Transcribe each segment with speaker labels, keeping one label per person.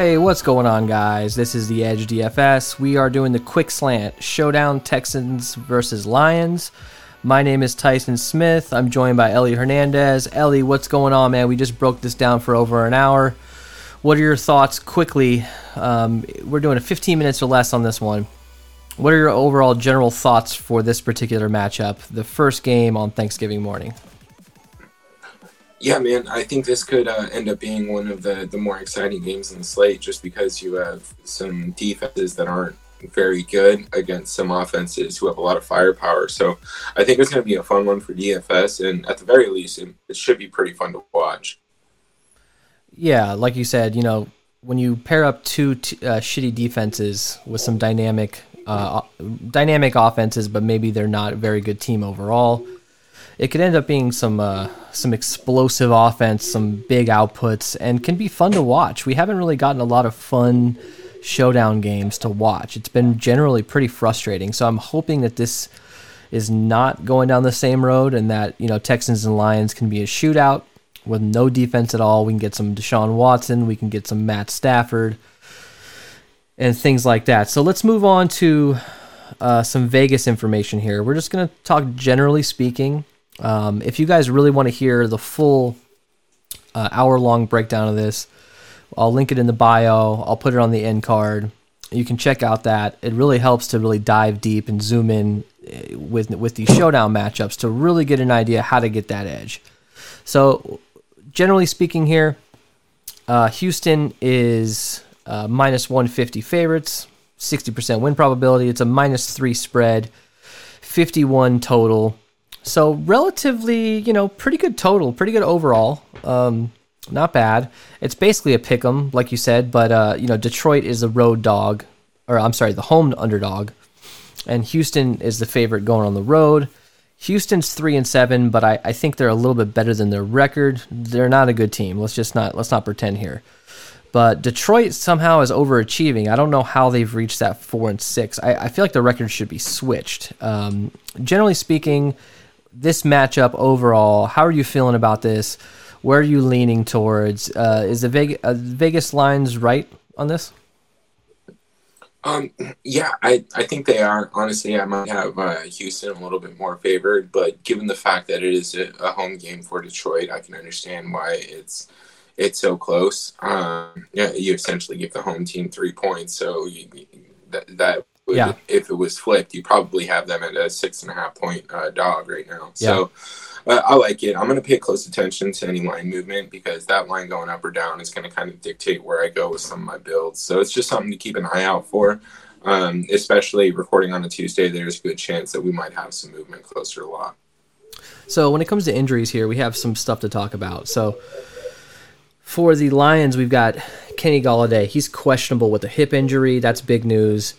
Speaker 1: Hey, what's going on, guys? This is the Edge DFS. We are doing the quick slant showdown Texans versus Lions. My name is Tyson Smith. I'm joined by Ellie Hernandez. Ellie, what's going on, man? We just broke this down for over an hour. What are your thoughts quickly? Um, we're doing a 15 minutes or less on this one. What are your overall general thoughts for this particular matchup, the first game on Thanksgiving morning?
Speaker 2: Yeah, man, I think this could uh, end up being one of the, the more exciting games in the slate just because you have some defenses that aren't very good against some offenses who have a lot of firepower. So I think it's going to be a fun one for DFS, and at the very least, it, it should be pretty fun to watch.
Speaker 1: Yeah, like you said, you know, when you pair up two t- uh, shitty defenses with some dynamic, uh, dynamic offenses, but maybe they're not a very good team overall, it could end up being some uh, some explosive offense, some big outputs, and can be fun to watch. We haven't really gotten a lot of fun showdown games to watch. It's been generally pretty frustrating. So I'm hoping that this is not going down the same road and that, you know, Texans and Lions can be a shootout with no defense at all. We can get some Deshaun Watson, we can get some Matt Stafford and things like that. So let's move on to uh, some Vegas information here. We're just going to talk generally speaking. Um, if you guys really want to hear the full uh, hour long breakdown of this, I'll link it in the bio. I'll put it on the end card. You can check out that. It really helps to really dive deep and zoom in eh, with with these showdown matchups to really get an idea how to get that edge. So, generally speaking, here, uh, Houston is uh, minus 150 favorites, 60% win probability. It's a minus three spread, 51 total. So relatively, you know, pretty good total, pretty good overall. Um, not bad. It's basically a pick 'em, like you said, but uh, you know, Detroit is the road dog, or I'm sorry, the home underdog, and Houston is the favorite going on the road. Houston's three and seven, but I, I think they're a little bit better than their record. They're not a good team. Let's just not let's not pretend here. But Detroit somehow is overachieving. I don't know how they've reached that four and six. I, I feel like the record should be switched. Um, generally speaking, this matchup overall, how are you feeling about this? Where are you leaning towards? Uh, is the Vegas, uh, Vegas lines right on this?
Speaker 2: Um, yeah, I, I think they are. Honestly, I might have uh, Houston a little bit more favored, but given the fact that it is a, a home game for Detroit, I can understand why it's it's so close. Um, yeah, you essentially give the home team three points, so you, that that would, yeah. if it was flipped, you probably have them at a six and a half point uh, dog right now. So. Yeah uh, I like it. I'm going to pay close attention to any line movement because that line going up or down is going to kind of dictate where I go with some of my builds. So it's just something to keep an eye out for. Um, especially recording on a Tuesday, there's a good chance that we might have some movement closer to lock.
Speaker 1: So when it comes to injuries here, we have some stuff to talk about. So for the Lions, we've got Kenny Golladay. He's questionable with a hip injury. That's big news.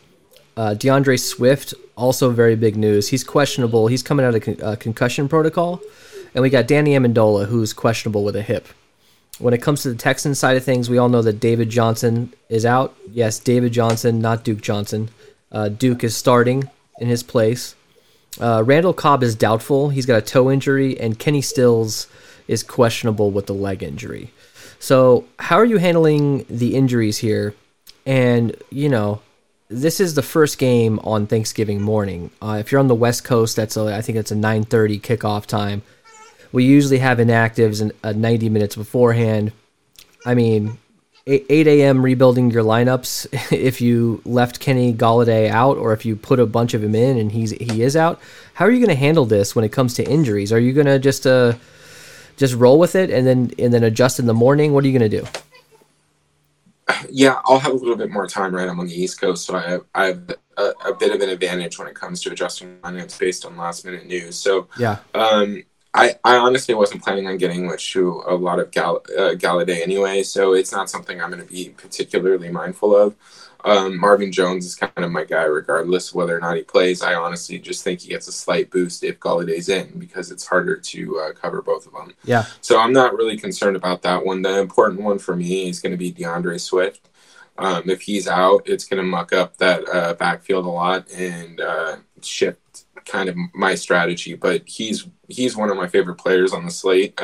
Speaker 1: Uh, D'Andre Swift, also very big news. He's questionable. He's coming out of con- uh, concussion protocol. And we got Danny Amendola, who's questionable with a hip. When it comes to the Texans side of things, we all know that David Johnson is out. Yes, David Johnson, not Duke Johnson. Uh, Duke is starting in his place. Uh, Randall Cobb is doubtful. He's got a toe injury, and Kenny Stills is questionable with the leg injury. So, how are you handling the injuries here? And, you know, this is the first game on Thanksgiving morning. Uh, if you're on the West Coast, that's a, I think it's a 9:30 kickoff time. We usually have inactives in, uh, 90 minutes beforehand. I mean, 8, 8 a.m. rebuilding your lineups. if you left Kenny Golladay out, or if you put a bunch of him in and he's he is out, how are you going to handle this when it comes to injuries? Are you going to just uh just roll with it and then and then adjust in the morning? What are you going to do?
Speaker 2: yeah, I'll have a little bit more time, right? I'm on the East Coast, so I have, I have a, a bit of an advantage when it comes to adjusting lineups based on last minute news. So,
Speaker 1: yeah,
Speaker 2: um, I, I honestly wasn't planning on getting much to a lot of Gal, uh, Golladay anyway, so it's not something I'm going to be particularly mindful of. Um, Marvin Jones is kind of my guy, regardless whether or not he plays. I honestly just think he gets a slight boost if Golladay's in because it's harder to uh, cover both of them.
Speaker 1: Yeah.
Speaker 2: So I'm not really concerned about that one. The important one for me is going to be D'Andre Swift. Um, if he's out, it's going to muck up that uh, backfield a lot and uh, shift kind of my strategy. But he's he's one of my favorite players on the slate.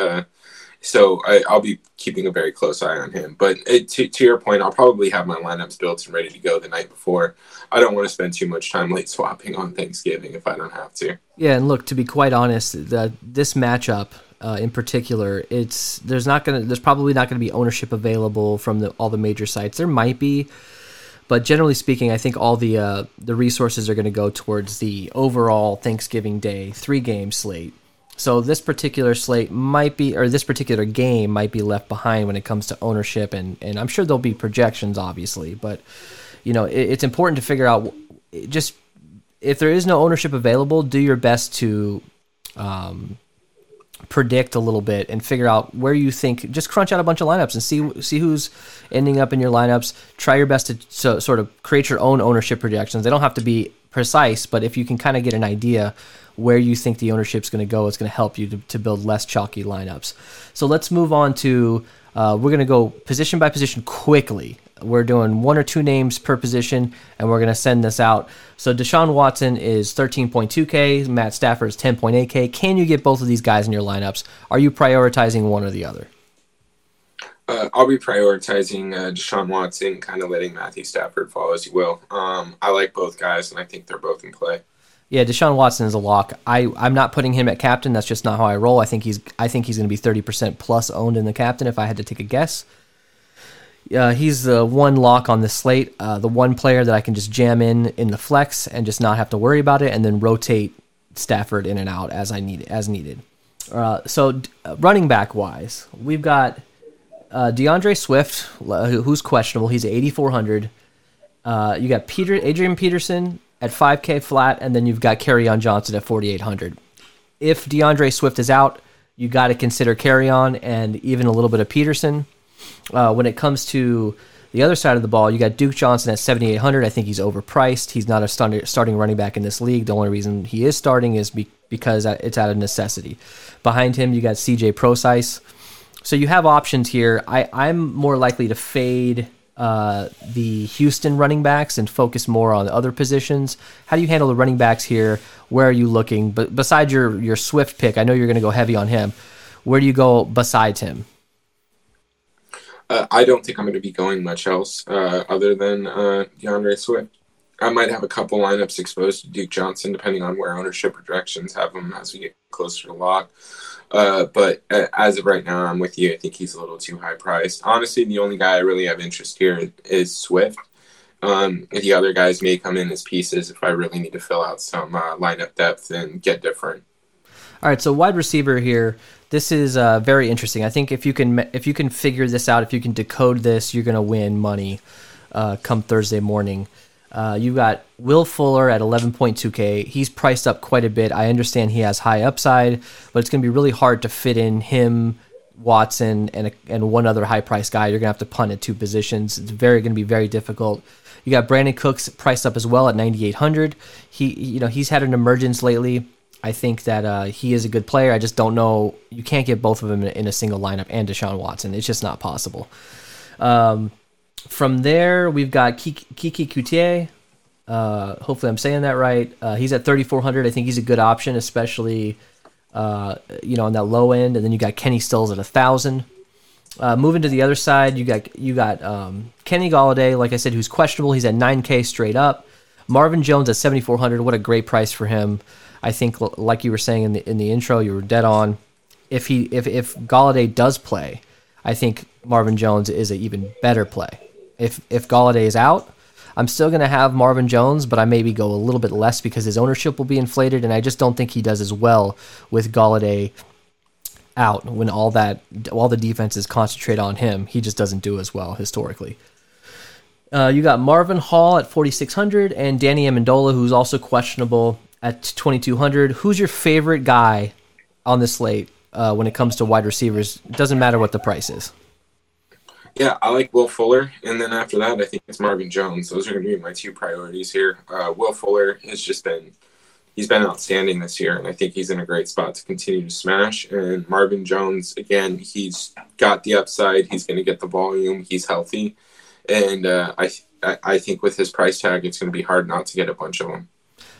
Speaker 2: So I, will be keeping a very close eye on him. But it, to, to your point, I'll probably have my lineups built and ready to go the night before. I don't want to spend too much time late swapping on Thanksgiving if I don't have to.
Speaker 1: Yeah, and look, to be quite honest, the, this matchup uh, in particular, it's there's not gonna there's probably not gonna be ownership available from the, all the major sites. There might be, but generally speaking, I think all the uh, the resources are going to go towards the overall Thanksgiving Day three game slate. So this particular slate might be, or this particular game might be left behind when it comes to ownership, and and I'm sure there'll be projections, obviously, but you know it, it's important to figure out just if there is no ownership available, do your best to um, predict a little bit and figure out where you think. Just crunch out a bunch of lineups and see see who's ending up in your lineups. Try your best to so, sort of create your own ownership projections. They don't have to be precise, but if you can kind of get an idea where you think the ownership is going to go, it's going to help you to, to build less chalky lineups. So let's move on to uh, we're going to go position by position quickly. We're doing one or two names per position, and we're going to send this out. So Deshaun Watson is 13.2K, Matt Stafford is 10.8K. Can you get both of these guys in your lineups? Are you prioritizing one or the other?
Speaker 2: Uh, I'll be prioritizing uh, Deshaun Watson, kind of letting Matthew Stafford fall as you will. Um, I like both guys, and I think they're both in play.
Speaker 1: Yeah, Deshaun Watson is a lock. I I'm not putting him at captain. That's just not how I roll. I think he's I think he's going to be 30% plus owned in the captain if I had to take a guess. Uh, he's the one lock on the slate, uh, the one player that I can just jam in in the flex and just not have to worry about it, and then rotate Stafford in and out as I need as needed. Uh, so uh, running back wise, we've got uh, D'Andre Swift, who's questionable. He's 8,400. Uh, you got Peter Adrian Peterson at 5K flat, and then you've got Kerryon Johnson at 4,800. If D'Andre Swift is out, you got to consider Kerryon and even a little bit of Peterson. Uh, when it comes to the other side of the ball, you got Duke Johnson at 7,800. I think he's overpriced. He's not a starting running back in this league. The only reason he is starting is be- because it's out of necessity. Behind him, you got CJ Prosise. So you have options here. I, I'm more likely to fade uh, the Houston running backs and focus more on other positions. How do you handle the running backs here? Where are you looking? But besides your your Swift pick, I know you're going to go heavy on him. Where do you go besides him?
Speaker 2: Uh, I don't think I'm going to be going much else uh, other than uh, D'Andre Swift. I might have a couple lineups exposed to Duke Johnson, depending on where ownership projections have him as we get closer to lock. Uh, but uh, as of right now, I'm with you. I think he's a little too high priced. Honestly, the only guy I really have interest here is Swift. Um, the other guys may come in as pieces if I really need to fill out some uh, lineup depth and get different.
Speaker 1: All right, so wide receiver here. This is uh, very interesting. I think if you can if you can figure this out, if you can decode this, you're going to win money uh, come Thursday morning. Uh, you got Will Fuller at 11.2K. He's priced up quite a bit. I understand he has high upside, but it's going to be really hard to fit in him, Watson, and a, and one other high price guy. You're going to have to punt at two positions. It's very going to be very difficult. You got Brandin Cooks priced up as well at 9,800. He you know he's had an emergence lately. I think that uh, he is a good player. I just don't know. You can't get both of them in a single lineup and Deshaun Watson. It's just not possible. Um, from there, we've got Keke Coutee. Uh, hopefully, I'm saying that right. Uh, he's at 3,400. I think he's a good option, especially uh, you know on that low end. And then you got Kenny Stills at a thousand. Uh, moving to the other side, you got you got um, Kenny Golladay, like I said, who's questionable. He's at 9K straight up. Marvin Jones at 7,400. What a great price for him. I think, like you were saying in the in the intro, you were dead on. If he if if Golladay does play, I think Marvin Jones is an even better play if if Golladay is out, I'm still going to have Marvin Jones, but I maybe go a little bit less because his ownership will be inflated, and I just don't think he does as well with Golladay out when all that all the defenses concentrate on him. He just doesn't do as well historically. Uh, you got Marvin Hall at 4600 and Danny Amendola, who's also questionable at 2200. Who's your favorite guy on this slate uh, when it comes to wide receivers? It doesn't matter what the price is.
Speaker 2: Yeah, I like Will Fuller, and then after that, I think it's Marvin Jones. Those are going to be my two priorities here. Uh, Will Fuller has just been he's been outstanding this year, and I think he's in a great spot to continue to smash. And Marvin Jones, again, he's got the upside. He's going to get the volume. He's healthy, and uh, I I think with his price tag, it's going to be hard not to get a bunch of them.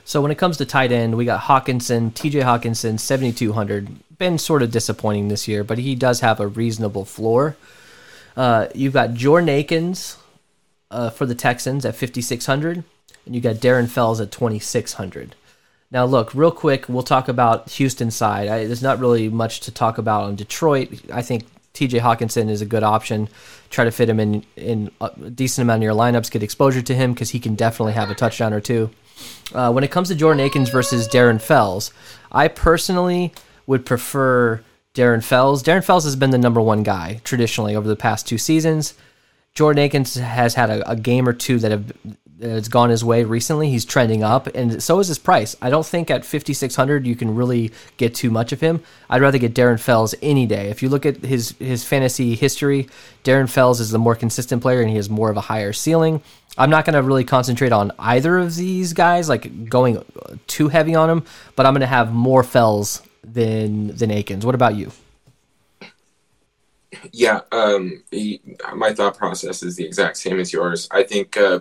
Speaker 1: So when it comes to tight end, we got Hockenson, T.J. Hockenson, seventy two hundred. been sort of disappointing this year, but he does have a reasonable floor. Uh, you've got Jordan Akins uh, for the Texans at 5,600, and you got Darren Fells at 2,600. Now, look, real quick, we'll talk about Houston side. I, there's not really much to talk about on Detroit. I think T.J. Hockenson is a good option. Try to fit him in in a decent amount of your lineups. Get exposure to him because he can definitely have a touchdown or two. Uh, when it comes to Jordan Akins versus Darren Fells, I personally would prefer Darren Fells. Darren Fells has been the number one guy traditionally over the past two seasons. Jordan Akins has had a, a game or two that have that's gone his way recently. He's trending up, and so is his price. I don't think at 5600 you can really get too much of him. I'd rather get Darren Fells any day. If you look at his his fantasy history, Darren Fells is the more consistent player, and he has more of a higher ceiling. I'm not going to really concentrate on either of these guys, like going too heavy on them, but I'm going to have more Fells than than Akins. What about you?
Speaker 2: Yeah, um, he, my thought process is the exact same as yours. I think uh,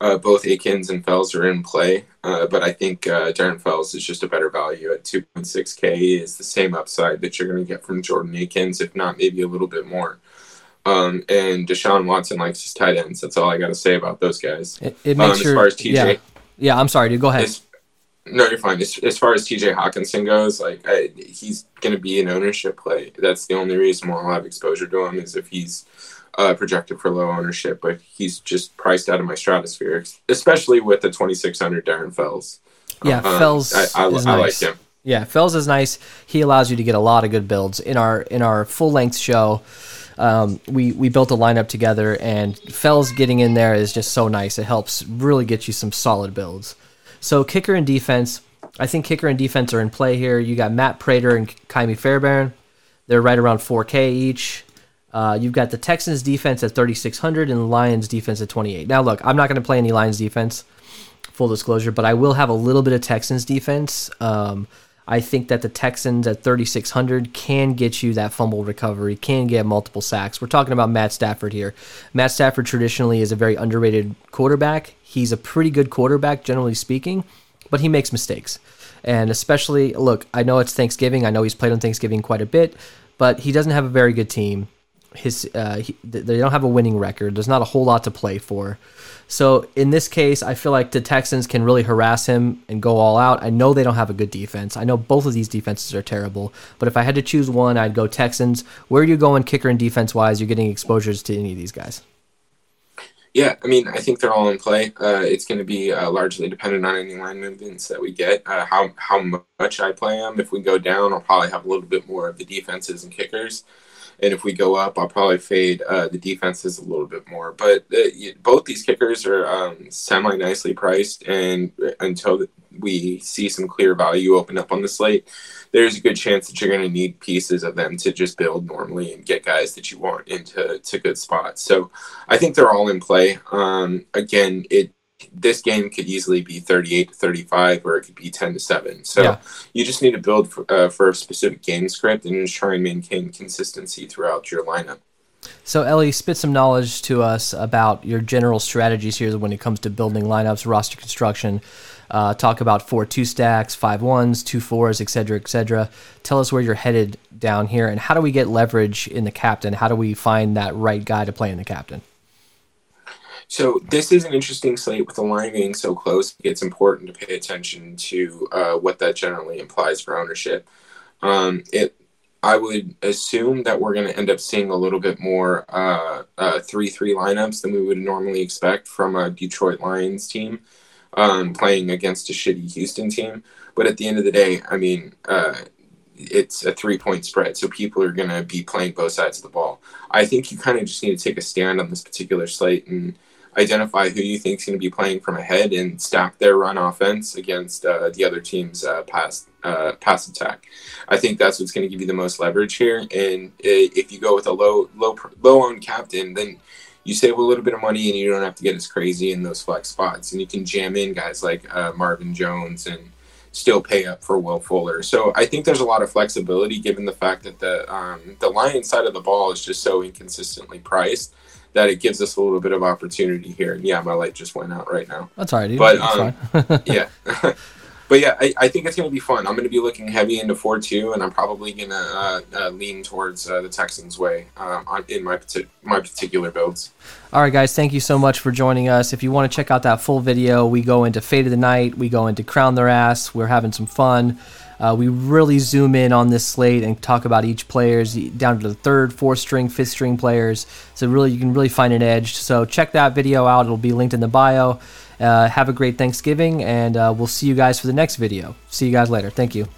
Speaker 2: uh, both Akins and Fells are in play, uh, but I think uh, Darren Fells is just a better value at 2.6K. Is the same upside that you're going to get from Jordan Akins, if not maybe a little bit more. Um, and Deshaun Watson likes his tight ends. That's all I got to say about those guys.
Speaker 1: It, it makes um,
Speaker 2: as far as TJ,
Speaker 1: yeah, yeah. I'm sorry, dude. Go ahead.
Speaker 2: No, you're fine. As, as far as TJ Hockenson goes, like I, he's going to be an ownership play. That's the only reason why I'll have exposure to him is if he's uh, projected for low ownership, but he's just priced out of my stratosphere, especially with the 2600 Darren Fells.
Speaker 1: Yeah, um, Fells I, I, is I nice. like him. Yeah, Fells is nice. He allows you to get a lot of good builds in our in our full length show. Um, we we built a lineup together, and Fells getting in there is just so nice. It helps really get you some solid builds. So kicker and defense, I think kicker and defense are in play here. You got Matt Prater and Ka'imi Fairbairn. They're right around 4K each. Uh, you've got the Texans defense at 3,600 and Lions defense at 28. Now, look, I'm not going to play any Lions defense, full disclosure, but I will have a little bit of Texans defense. Um, I think that the Texans at 3,600 can get you that fumble recovery, can get multiple sacks. We're talking about Matt Stafford here. Matt Stafford traditionally is a very underrated quarterback. He's a pretty good quarterback, generally speaking, but he makes mistakes. And especially, look, I know it's Thanksgiving. I know he's played on Thanksgiving quite a bit, but he doesn't have a very good team. His uh, he, they don't have a winning record. There's not a whole lot to play for. So in this case, I feel like the Texans can really harass him and go all out. I know they don't have a good defense. I know both of these defenses are terrible. But if I had to choose one, I'd go Texans. Where are you going, kicker and defense wise? You're getting exposures to any of these guys.
Speaker 2: Yeah, I mean, I think they're all in play. Uh, it's going to be uh, largely dependent on any line movements that we get. Uh, how how much I play them. If we go down, I'll probably have a little bit more of the defenses and kickers. And if we go up, I'll probably fade uh, the defenses a little bit more. But uh, both these kickers are um, semi nicely priced, and until we see some clear value open up on the slate, there's a good chance that you're going to need pieces of them to just build normally and get guys that you want into to good spots. So I think they're all in play. Um, again, it this game could easily be 38 to 35 or it could be 10 to 7 so yeah. you just need to build for, uh, for, a specific game script and just try and maintain consistency throughout your lineup.
Speaker 1: So ellie spit some knowledge to us about your general strategies here when it comes to building lineups roster construction. Uh, talk about four two stacks five ones two fours etc etc tell us where you're headed down here and how do we get leverage in the captain? How do we find that right guy to play in the captain
Speaker 2: so this is an interesting slate with the line being so close. It's important to pay attention to uh, what that generally implies for ownership. Um, it, I would assume that we're going to end up seeing a little bit more uh, uh, three-three lineups than we would normally expect from a Detroit Lions team um, playing against a shitty Houston team. But at the end of the day, I mean, uh, it's a three point spread, so people are going to be playing both sides of the ball. I think you kind of just need to take a stand on this particular slate and identify who you think is going to be playing from ahead and stack their run offense against uh, the other team's uh, pass uh, pass attack. I think that's what's going to give you the most leverage here. And if you go with a low low low owned captain, then you save a little bit of money and you don't have to get as crazy in those flex spots. And you can jam in guys like uh, Marvin Jones and still pay up for Will Fuller. So I think there's a lot of flexibility given the fact that the um, the Lions side of the ball is just so inconsistently priced that it gives us a little bit of opportunity here. And yeah, my light just went out right now.
Speaker 1: That's all right, dude.
Speaker 2: But um, yeah. but yeah, I, I think it's going to be fun. I'm going to be looking heavy into four two, and I'm probably going to uh, uh, lean towards uh, the Texans' way um, in my my particular builds.
Speaker 1: All right, guys, thank you so much for joining us. If you want to check out that full video, we go into Fate of the Night, we go into Crown Their Ass. We're having some fun. Uh, we really zoom in on this slate and talk about each players down to the third, fourth string, fifth string players. So really, you can really find an edge. So check that video out. It'll be linked in the bio. Uh, have a great Thanksgiving, and uh, we'll see you guys for the next video. See you guys later. Thank you.